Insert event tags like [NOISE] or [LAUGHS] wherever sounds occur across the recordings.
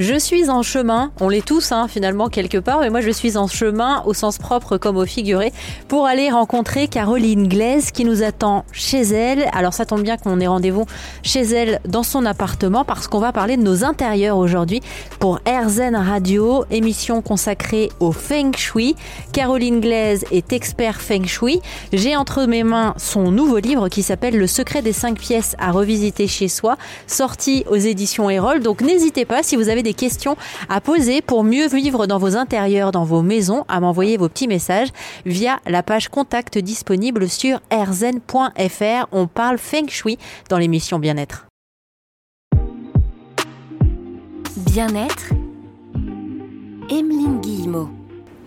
Je suis en chemin, on l'est tous hein, finalement quelque part, mais moi je suis en chemin au sens propre comme au figuré pour aller rencontrer Caroline Glaise qui nous attend chez elle. Alors ça tombe bien qu'on ait rendez-vous chez elle dans son appartement parce qu'on va parler de nos intérieurs aujourd'hui pour RZN Radio, émission consacrée au Feng Shui. Caroline Glaise est expert Feng Shui. J'ai entre mes mains son nouveau livre qui s'appelle Le secret des cinq pièces à revisiter chez soi, sorti aux éditions Erol. Donc n'hésitez pas si vous avez des questions à poser pour mieux vivre dans vos intérieurs, dans vos maisons, à m'envoyer vos petits messages via la page contact disponible sur rzen.fr. On parle feng shui dans l'émission Bien-être. Bien-être. Emeline Guillemot.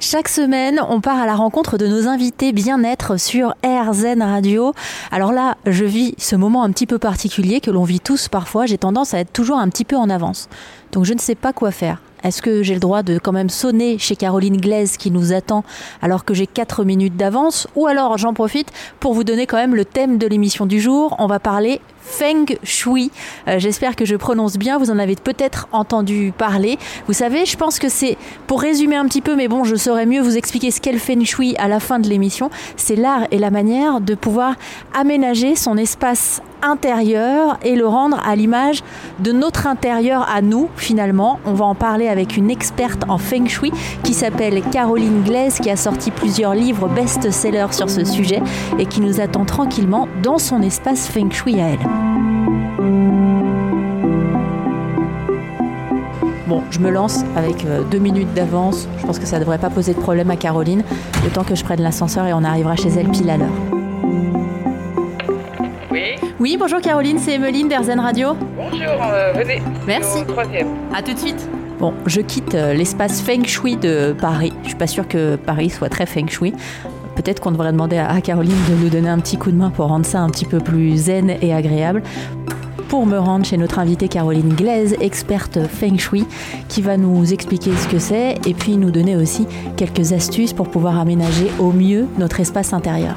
Chaque semaine, on part à la rencontre de nos invités bien-être sur RZN Radio. Alors là, je vis ce moment un petit peu particulier que l'on vit tous parfois. J'ai tendance à être toujours un petit peu en avance. Donc je ne sais pas quoi faire. Est-ce que j'ai le droit de quand même sonner chez Caroline Glaise qui nous attend alors que j'ai 4 minutes d'avance? Ou alors j'en profite pour vous donner quand même le thème de l'émission du jour. On va parler Feng Shui. Euh, j'espère que je prononce bien, vous en avez peut-être entendu parler. Vous savez, je pense que c'est, pour résumer un petit peu, mais bon, je saurais mieux vous expliquer ce qu'est le Feng Shui à la fin de l'émission, c'est l'art et la manière de pouvoir aménager son espace intérieur et le rendre à l'image de notre intérieur à nous finalement. On va en parler avec une experte en feng shui qui s'appelle Caroline Glaise qui a sorti plusieurs livres best-sellers sur ce sujet et qui nous attend tranquillement dans son espace feng shui à elle. Bon, je me lance avec euh, deux minutes d'avance. Je pense que ça ne devrait pas poser de problème à Caroline, le temps que je prenne l'ascenseur et on arrivera chez elle pile à l'heure. Oui, bonjour Caroline, c'est Emeline d'Erzen Radio. Bonjour, euh, venez. Merci. troisième. À tout de suite. Bon, je quitte euh, l'espace Feng Shui de Paris. Je suis pas sûre que Paris soit très Feng Shui. Peut-être qu'on devrait demander à Caroline de nous donner un petit coup de main pour rendre ça un petit peu plus zen et agréable. Pour me rendre chez notre invitée Caroline Glaise, experte Feng Shui, qui va nous expliquer ce que c'est et puis nous donner aussi quelques astuces pour pouvoir aménager au mieux notre espace intérieur.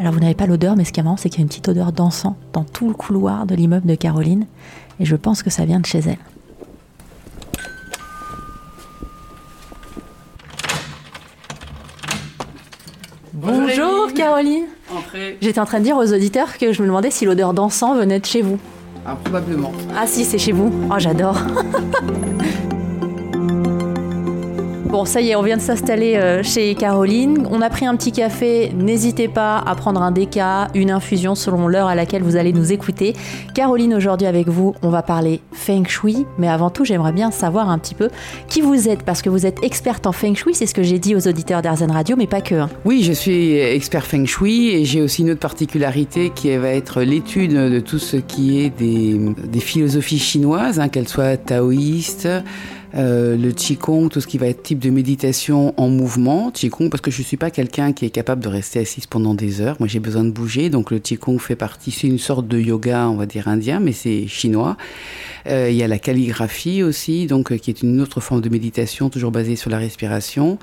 Alors vous n'avez pas l'odeur, mais ce qui est marrant, c'est qu'il y a une petite odeur d'encens dans tout le couloir de l'immeuble de Caroline. Et je pense que ça vient de chez elle. J'étais en train de dire aux auditeurs que je me demandais si l'odeur d'encens venait de chez vous. Ah, probablement. Ah si, c'est chez vous. Oh, j'adore. [LAUGHS] Bon, ça y est, on vient de s'installer euh, chez Caroline. On a pris un petit café. N'hésitez pas à prendre un déca, une infusion selon l'heure à laquelle vous allez nous écouter. Caroline, aujourd'hui avec vous, on va parler Feng Shui. Mais avant tout, j'aimerais bien savoir un petit peu qui vous êtes, parce que vous êtes experte en Feng Shui. C'est ce que j'ai dit aux auditeurs d'Arzen Radio, mais pas que. hein. Oui, je suis expert Feng Shui et j'ai aussi une autre particularité qui va être l'étude de tout ce qui est des, philosophies chinoises, hein, qu'elles soient taoïstes, euh, le Qigong, tout ce qui va être type de méditation en mouvement. Qigong, parce que je ne suis pas quelqu'un qui est capable de rester assise pendant des heures. Moi, j'ai besoin de bouger. Donc, le Qigong fait partie, c'est une sorte de yoga, on va dire indien, mais c'est chinois. Euh, il y a la calligraphie aussi, donc, euh, qui est une autre forme de méditation, toujours basée sur la respiration.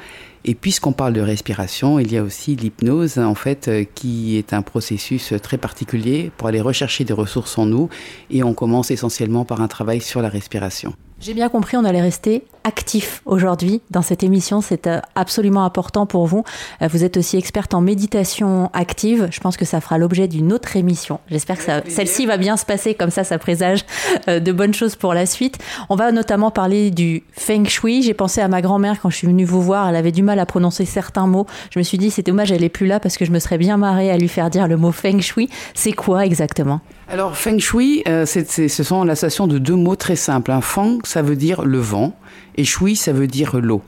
Et puisqu'on parle de respiration, il y a aussi l'hypnose, en fait, euh, qui est un processus très particulier pour aller rechercher des ressources en nous. Et on commence essentiellement par un travail sur la respiration. J'ai bien compris, on allait rester actif aujourd'hui dans cette émission. C'est euh, absolument important pour vous. Euh, Vous êtes aussi experte en méditation active. Je pense que ça fera l'objet d'une autre émission. J'espère que celle-ci va bien se passer. Comme ça, ça présage euh, de bonnes choses pour la suite. On va notamment parler du feng shui. J'ai pensé à ma grand-mère quand je suis venue vous voir. Elle avait du mal à prononcer certains mots. Je me suis dit, c'est dommage, elle est plus là parce que je me serais bien marrée à lui faire dire le mot feng shui. C'est quoi exactement? Alors, Feng Shui, euh, ce sont l'association de deux mots très simples. Un Feng, ça veut dire le vent, et Shui, ça veut dire l'eau.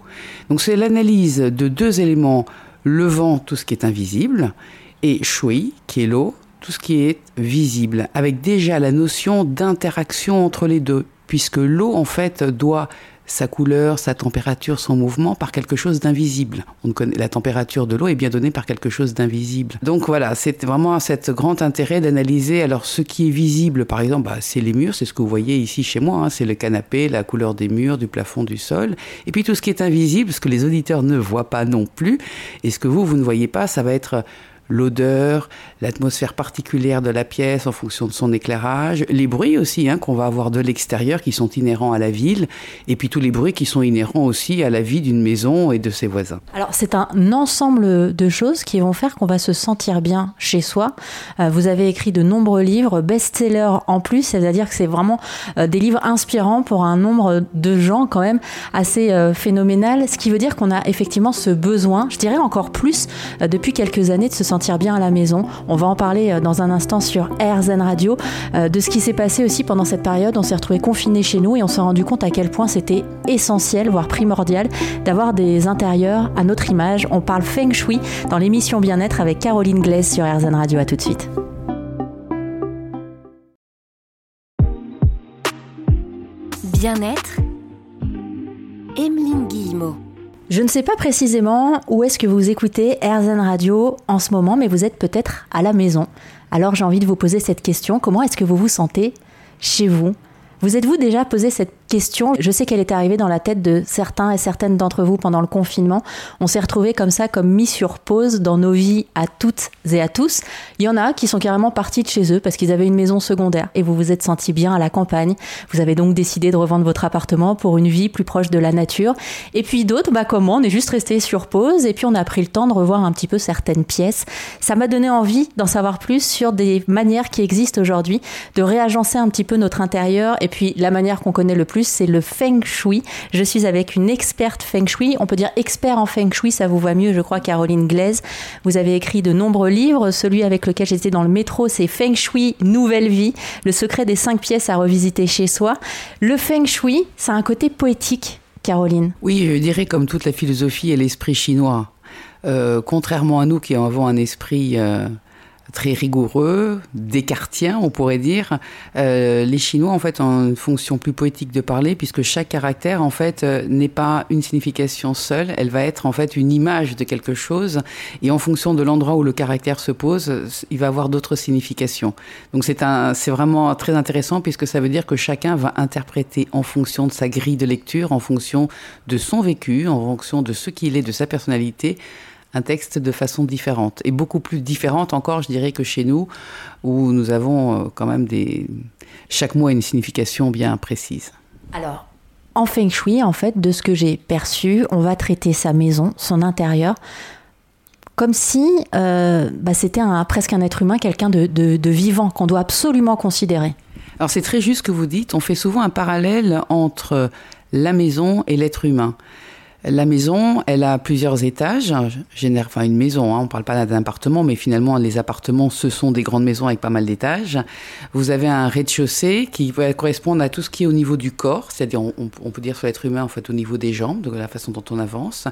Donc, c'est l'analyse de deux éléments le vent, tout ce qui est invisible, et Shui, qui est l'eau, tout ce qui est visible, avec déjà la notion d'interaction entre les deux, puisque l'eau, en fait, doit sa couleur, sa température, son mouvement par quelque chose d'invisible. La température de l'eau est bien donnée par quelque chose d'invisible. Donc voilà, c'est vraiment cet grand intérêt d'analyser alors ce qui est visible, par exemple, bah, c'est les murs, c'est ce que vous voyez ici chez moi, hein, c'est le canapé, la couleur des murs, du plafond, du sol, et puis tout ce qui est invisible, ce que les auditeurs ne voient pas non plus, et ce que vous vous ne voyez pas, ça va être l'odeur, l'atmosphère particulière de la pièce en fonction de son éclairage, les bruits aussi hein, qu'on va avoir de l'extérieur qui sont inhérents à la ville, et puis tous les bruits qui sont inhérents aussi à la vie d'une maison et de ses voisins. Alors c'est un ensemble de choses qui vont faire qu'on va se sentir bien chez soi. Euh, vous avez écrit de nombreux livres, best-sellers en plus, c'est-à-dire que c'est vraiment euh, des livres inspirants pour un nombre de gens quand même assez euh, phénoménal, ce qui veut dire qu'on a effectivement ce besoin, je dirais encore plus depuis quelques années, de se sentir bien à la maison. On va en parler euh, dans un instant sur RZN Radio, euh, de ce qui s'est passé aussi pendant cette période. On s'est retrouvé confinés chez nous et on s'est rendu compte à quel point c'était essentiel, voire primordial, d'avoir des intérieurs à notre image. On parle feng shui dans l'émission Bien-être avec Caroline Glaise sur RZN Radio. À tout de suite. Bien-être, Emeline Guillemot. Je ne sais pas précisément où est-ce que vous écoutez RZN Radio en ce moment, mais vous êtes peut-être à la maison. Alors j'ai envie de vous poser cette question. Comment est-ce que vous vous sentez chez vous? Vous êtes-vous déjà posé cette question? Je sais qu'elle est arrivée dans la tête de certains et certaines d'entre vous pendant le confinement. On s'est retrouvés comme ça, comme mis sur pause dans nos vies à toutes et à tous. Il y en a qui sont carrément partis de chez eux parce qu'ils avaient une maison secondaire et vous vous êtes senti bien à la campagne. Vous avez donc décidé de revendre votre appartement pour une vie plus proche de la nature. Et puis d'autres, bah comme moi, on est juste resté sur pause et puis on a pris le temps de revoir un petit peu certaines pièces. Ça m'a donné envie d'en savoir plus sur des manières qui existent aujourd'hui, de réagencer un petit peu notre intérieur et puis la manière qu'on connaît le plus c'est le Feng Shui. Je suis avec une experte Feng Shui. On peut dire expert en Feng Shui, ça vous va mieux, je crois, Caroline Glaise. Vous avez écrit de nombreux livres. Celui avec lequel j'étais dans le métro, c'est Feng Shui, Nouvelle Vie, le secret des cinq pièces à revisiter chez soi. Le Feng Shui, ça a un côté poétique, Caroline. Oui, je dirais comme toute la philosophie et l'esprit chinois. Euh, contrairement à nous qui avons un esprit... Euh, très rigoureux, descartien, on pourrait dire. Euh, les Chinois, en fait, ont une fonction plus poétique de parler, puisque chaque caractère, en fait, euh, n'est pas une signification seule. Elle va être, en fait, une image de quelque chose. Et en fonction de l'endroit où le caractère se pose, il va avoir d'autres significations. Donc, c'est un, c'est vraiment très intéressant, puisque ça veut dire que chacun va interpréter en fonction de sa grille de lecture, en fonction de son vécu, en fonction de ce qu'il est, de sa personnalité, un texte de façon différente et beaucoup plus différente encore, je dirais, que chez nous, où nous avons euh, quand même des chaque mot a une signification bien précise. Alors, en feng shui, en fait, de ce que j'ai perçu, on va traiter sa maison, son intérieur, comme si euh, bah, c'était un, presque un être humain, quelqu'un de, de vivant qu'on doit absolument considérer. Alors c'est très juste ce que vous dites. On fait souvent un parallèle entre la maison et l'être humain. La maison, elle a plusieurs étages. Génère, enfin, une maison, hein, on ne parle pas d'un appartement, mais finalement, les appartements, ce sont des grandes maisons avec pas mal d'étages. Vous avez un rez-de-chaussée qui va correspondre à tout ce qui est au niveau du corps, c'est-à-dire, on, peut dire sur l'être humain, en fait, au niveau des jambes, de la façon dont on avance.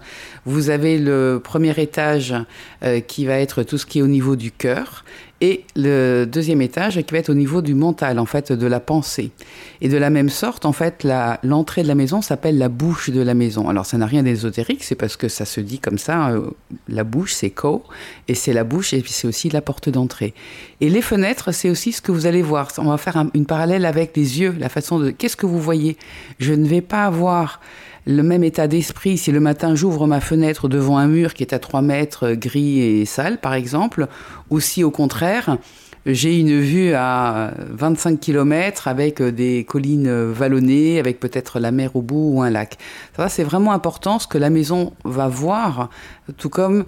Vous avez le premier étage euh, qui va être tout ce qui est au niveau du cœur et le deuxième étage qui va être au niveau du mental, en fait, de la pensée. Et de la même sorte, en fait, l'entrée de la maison s'appelle la bouche de la maison. Alors, ça n'a rien d'ésotérique, c'est parce que ça se dit comme ça. Euh, la bouche, c'est ko, et c'est la bouche, et puis c'est aussi la porte d'entrée. Et les fenêtres, c'est aussi ce que vous allez voir. On va faire une parallèle avec les yeux, la façon de. Qu'est-ce que vous voyez? Je ne vais pas avoir le même état d'esprit si le matin j'ouvre ma fenêtre devant un mur qui est à 3 mètres gris et sale, par exemple, ou si au contraire j'ai une vue à 25 km avec des collines vallonnées, avec peut-être la mer au bout ou un lac. Ça, c'est vraiment important ce que la maison va voir, tout comme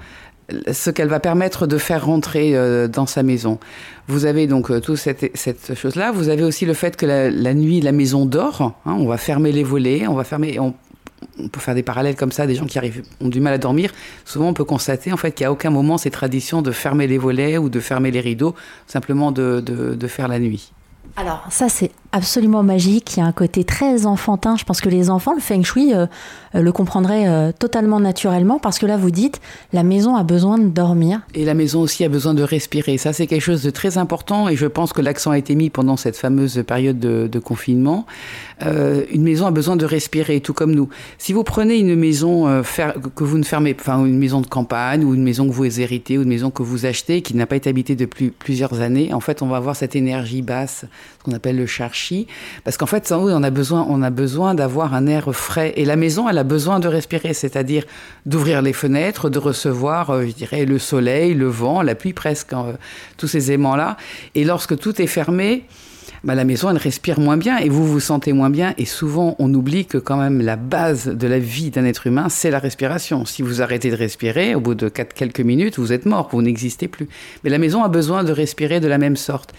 ce qu'elle va permettre de faire rentrer euh, dans sa maison. Vous avez donc euh, toute cette, cette chose-là. Vous avez aussi le fait que la, nuit, la maison dort. Hein. on va fermer les volets, on va fermer, on, peut faire des parallèles comme ça, des gens qui arrivent, ont du mal à dormir. Souvent, on peut constater en fait qu'à aucun moment ces traditions de fermer les volets ou de fermer les rideaux, simplement de, de, faire la nuit. Alors ça c'est absolument magique. Il y a un côté très enfantin. Je pense que les enfants, le feng shui, euh, euh, le comprendraient euh, totalement naturellement parce que là, vous dites, la maison a besoin de dormir. Et la maison aussi a besoin de respirer. Ça, c'est quelque chose de très important et je pense que l'accent a été mis pendant cette fameuse période de, confinement. une maison a besoin de respirer, tout comme nous. Si vous prenez une maison que vous ne fermez, enfin une maison de campagne ou une maison que vous héritez ou une maison que vous achetez qui n'a pas été habitée depuis plusieurs années, en fait, on va avoir cette énergie basse, ce qu'on appelle le parce qu'en fait, on a besoin, on a besoin d'avoir un air frais. Et la maison, elle a besoin de respirer, c'est-à-dire d'ouvrir les fenêtres, de recevoir, euh, je dirais, le soleil, le vent, la pluie presque, hein, tous ces aimants-là. Et lorsque tout est fermé, bah, la maison, elle respire moins bien et vous vous sentez moins bien. Et souvent, on oublie que quand même la base de la vie d'un être humain, c'est la respiration. Si vous arrêtez de respirer, au bout de quelques minutes, vous êtes mort, vous n'existez plus. Mais la maison a besoin de respirer de la même sorte.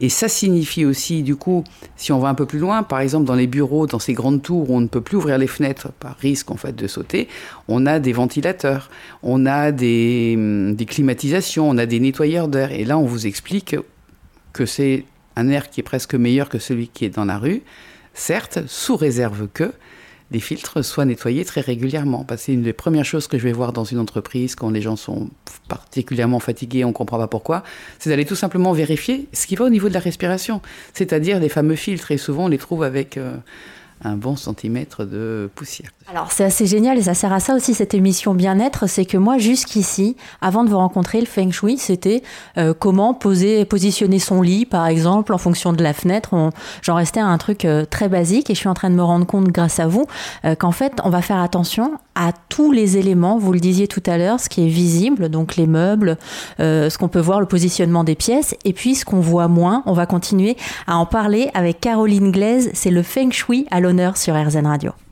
Et ça signifie aussi, du coup, si on va un peu plus loin, par exemple dans les bureaux, dans ces grandes tours où on ne peut plus ouvrir les fenêtres par risque en fait de sauter, on a des ventilateurs, on a des, hum, des climatisations, on a des nettoyeurs d'air. Et là, on vous explique que c'est un air qui est presque meilleur que celui qui est dans la rue, certes, sous réserve que les filtres soient nettoyés très régulièrement. Parce que c'est une des premières choses que je vais voir dans une entreprise quand les gens sont particulièrement fatigués, on ne comprend pas pourquoi, c'est d'aller tout simplement vérifier ce qui va au niveau de la respiration, c'est-à-dire les fameux filtres. Et souvent, on les trouve avec... Euh, un bon centimètre de poussière. Alors c'est assez génial et ça sert à ça aussi cette émission bien-être, c'est que moi jusqu'ici, avant de vous rencontrer, le feng shui, c'était euh, comment poser, positionner son lit par exemple en fonction de la fenêtre. J'en restais à un truc euh, très basique et je suis en train de me rendre compte grâce à vous euh, qu'en fait on va faire attention à tous les éléments, vous le disiez tout à l'heure, ce qui est visible, donc les meubles, ce qu'on peut voir, le positionnement des pièces, et puis ce qu'on voit moins. On va continuer à en parler avec Caroline Glaise, c'est le feng shui à l'honneur sur RZN Radio.